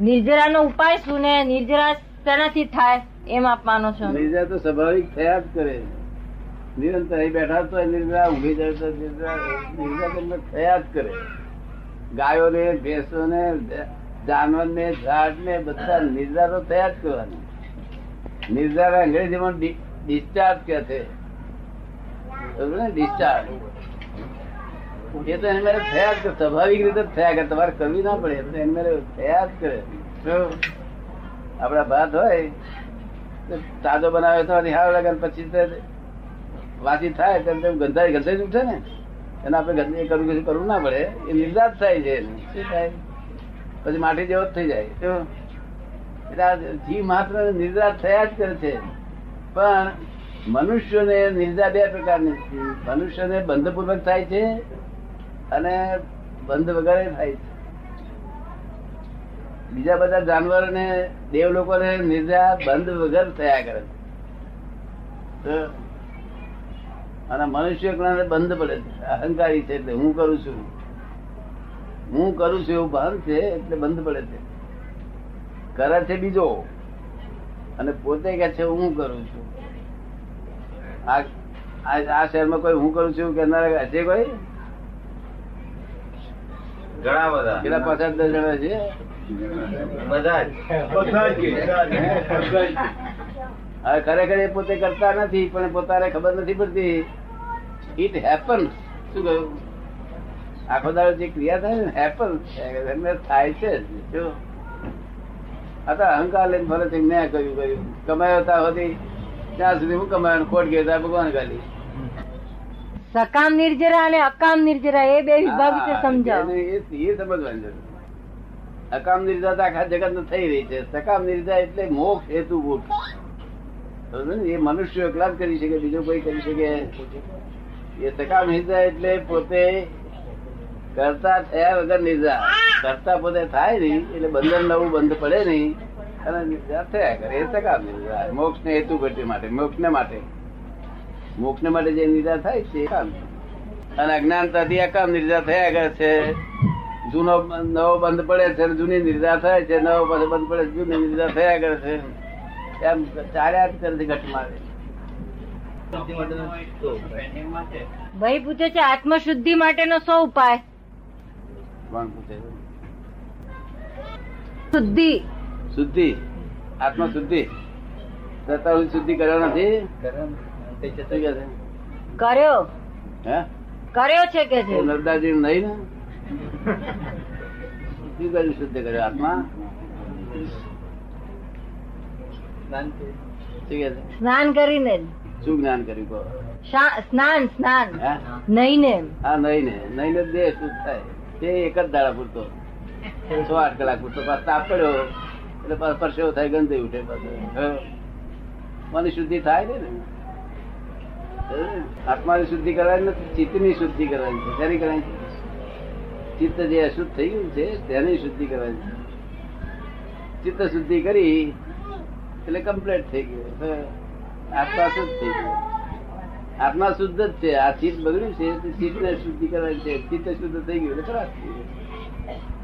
નિર્જરા નો ઉપાય શું ને નિર્જરા શેનાથી થાય એમ આપવાનો છે? નિર્જરા તો સ્વાભાવિક થયા જ કરે નિરંતર બેઠા તો નિર્જરા ઊભી જાય તો નિર્જા નિર્જા તમને થયા જ કરે. ગાયોને, ભેંસોને, જાનવરને, ઝાડને બધા નિર્જરા તો થયા જ કરવાની. નિર્જરા અંગ્રેજીમાં ડિસ્ચાર્જ કે છે. ડિસ્ચાર્જ. એ તો એને મેરે થયા જ કરે સ્વાભાવિક રીતે જ થયા કરે. તમારે કરવી ના પડે એટલે એને મેરે થયા જ કરે? આપડા ભાત હોય તાજો બનાવે તો નિહાળ લાગે પછી તો વાસી થાય તેમ તેમ ગંધાઈ ગંધાઈ જ ઉઠે ને. એને આપણે ગંધાઈ કરવું કશું કરવું ના પડે. એ નિર્દાત થાય છે. શું થાય? પછી માટી જેવો જ થઈ જાય. તો એટલે જીવ માત્ર નિર્દાત થયા જ કરે છે. પણ મનુષ્યને નિર્દા બે પ્રકારની મનુષ્યને બંધપૂર્વક થાય છે અને બંધ વગર થાય છે. બીજા બધા જાનવર ને દેવ લોકો ને નિર્જા બંધ વગર થયા કરે. અને મનુષ્ય બંધ પડે અહંકારી છે એટલે હું કરું છું. હું કરું છું એવું ભાન છે એટલે બંધ પડે છે. કરે છે બીજો. અને પોતે કે છે હું કરું છું. આ આ શહેરમાં કોઈ હું કરું છું કે કહેનારા છે કોઈ? ઘણા બધા. કેટલા પચાસ દસ જણા છે બધા હવે ખરેખર એ પોતે કરતા નથી પણ પોતાને ખબર નથી પડતી. ઇટ હેપન શું કહ્યું? આખો દાડો જે ક્રિયા થાય ને હેપન થાય છે જ. હતા તો અહંકાર લઈને ભલે મેં કર્યું કહ્યું કમાયો હતા હતી ત્યાં સુધી હું કમાયો ખોટ ગયો ભગવાન ગાલી સકામ નિર્જરા અને અકામ નિર્જરા એ બે વિભાગ વિશે સમજાવો. એ એ સમજવાની જરૂર. અકામ નિર્જા તો આખા જગત થઈ રહી છે. સકામ નિર્જા એટલે મોક્ષ હેતુ એ મનુષ્ય એકલા જ કરી શકે બીજો કોઈ કરી શકે. એ સકામ નિર્જા એટલે પોતે કરતા થયા વગર નિર્જા. કરતા પોતે થાય નહીં એટલે બંધન નવું બંધ પડે નહીં. અને નિર્જા થયા કરે. એ સકામ નિર્જા. મોક્ષ ને હેતુ ઘટી માટે મોક્ષ ને માટે. મોક્ષ માટે જે નિર્ધાર થાય છે કામ. અને અજ્ઞાનતાથી કામ નિર્ધાર થયા કરે છે. જૂનો નવો બંધ પડે છે જૂની નિર્ધાર થાય છે. નવો બંધ પડે છે જૂની નિર્ધાર થયા કરે છે. એમ ચાર્યા કરે છે ઘટ મારે ભાઈ પૂછે છે આત્મશુદ્ધિ માટેનો સો ઉપાય? કોણ પૂછે? શુદ્ધિ. શુદ્ધિ. આત્મશુદ્ધિ. શુદ્ધિ કર્યો નથી? કર્યો? હે? કર્યો છે કે છે? નરદાજી નહીં ને? શું કર્યું શુદ્ધ કર્યો? આત્મા? સ્નાન કરીને. શું જ્ઞાન કર્યું કહો? સ્નાન સ્નાન. નહીં ને હા નહીં ને. નહીં ને દેહ શુદ્ધ થાય? તે એક જ દાડા પૂરતો. છ આઠ કલાક પૂરતો. પાછો તાપ પડ્યો. એટલે પાછો પરસેવો થાય ગંધી ઉઠે પાછો. મનની શુદ્ધિ થાય ને? આત્માની શુદ્ધિ કરવાની નથી ચિત્તની શુદ્ધિ કરવાની છે. તેની કરવાની છે? ચિત્ત જે અશુદ્ધ થઈ ગયું છે, તેની શુદ્ધિ કરવાની છે. ચિત્ત શુદ્ધિ કરી, એટલે કમ્પ્લીટ થઈ ગયું. આત્મા શુદ્ધ થઈ ગયું. આત્મા શુદ્ધ જ છે. આ ચિત્ત બગડ્યું છે, તે ચિત્તને શુદ્ધિ કરવાની છે. ચિત્ત શુદ્ધ થઈ ગયું, એટલે ખરાબ થઈ ગયું.